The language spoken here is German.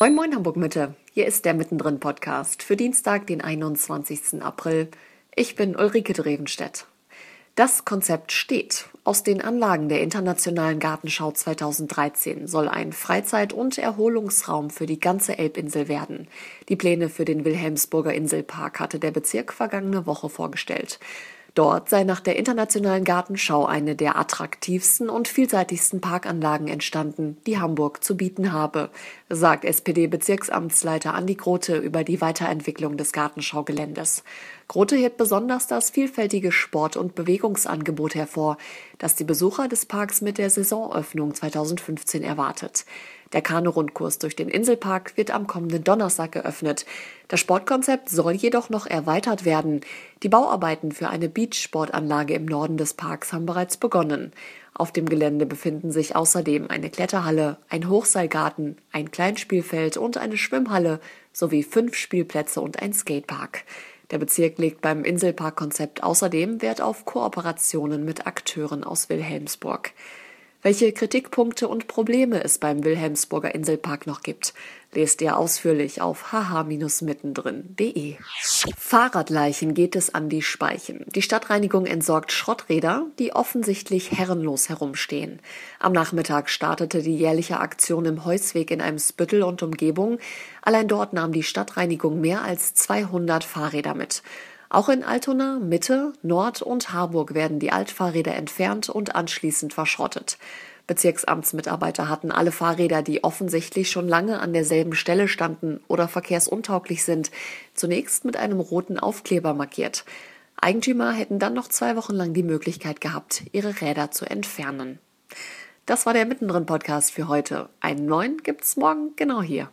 Moin Moin Hamburg Mitte. Hier ist der Mittendrin Podcast für Dienstag, den 21. April. Ich bin Ulrike Drevenstedt. Das Konzept steht. Aus den Anlagen der Internationalen Gartenschau 2013 soll ein Freizeit- und Erholungsraum für die ganze Elbinsel werden. Die Pläne für den Wilhelmsburger Inselpark hatte der Bezirk vergangene Woche vorgestellt. Dort sei nach der Internationalen Gartenschau eine der attraktivsten und vielseitigsten Parkanlagen entstanden, die Hamburg zu bieten habe, sagt SPD-Bezirksamtsleiter Andi Grote über die Weiterentwicklung des Gartenschaugeländes. Grote hebt besonders das vielfältige Sport- und Bewegungsangebot hervor, das die Besucher des Parks mit der Saisonöffnung 2015 erwartet. Der Kanu-Rundkurs durch den Inselpark wird am kommenden Donnerstag geöffnet. Das Sportkonzept soll jedoch noch erweitert werden. Die Bauarbeiten für eine Beachsportanlage im Norden des Parks haben bereits begonnen. Auf dem Gelände befinden sich außerdem eine Kletterhalle, ein Hochseilgarten, ein Kleinspielfeld und eine Schwimmhalle sowie fünf Spielplätze und ein Skatepark. Der Bezirk legt beim Inselparkkonzept außerdem Wert auf Kooperationen mit Akteuren aus Wilhelmsburg welche Kritikpunkte und Probleme es beim Wilhelmsburger Inselpark noch gibt. Lest ihr ausführlich auf hh-mittendrin.de. Fahrradleichen geht es an die Speichen. Die Stadtreinigung entsorgt Schrotträder, die offensichtlich herrenlos herumstehen. Am Nachmittag startete die jährliche Aktion im Heusweg in Eimsbüttel und Umgebung. Allein dort nahm die Stadtreinigung mehr als 200 Fahrräder mit. Auch in Altona, Mitte, Nord und Harburg werden die Altfahrräder entfernt und anschließend verschrottet. Bezirksamtsmitarbeiter hatten alle Fahrräder, die offensichtlich schon lange an derselben Stelle standen oder verkehrsuntauglich sind, zunächst mit einem roten Aufkleber markiert. Eigentümer hätten dann noch zwei Wochen lang die Möglichkeit gehabt, ihre Räder zu entfernen. Das war der Mittendrin Podcast für heute. Einen neuen gibt's morgen genau hier.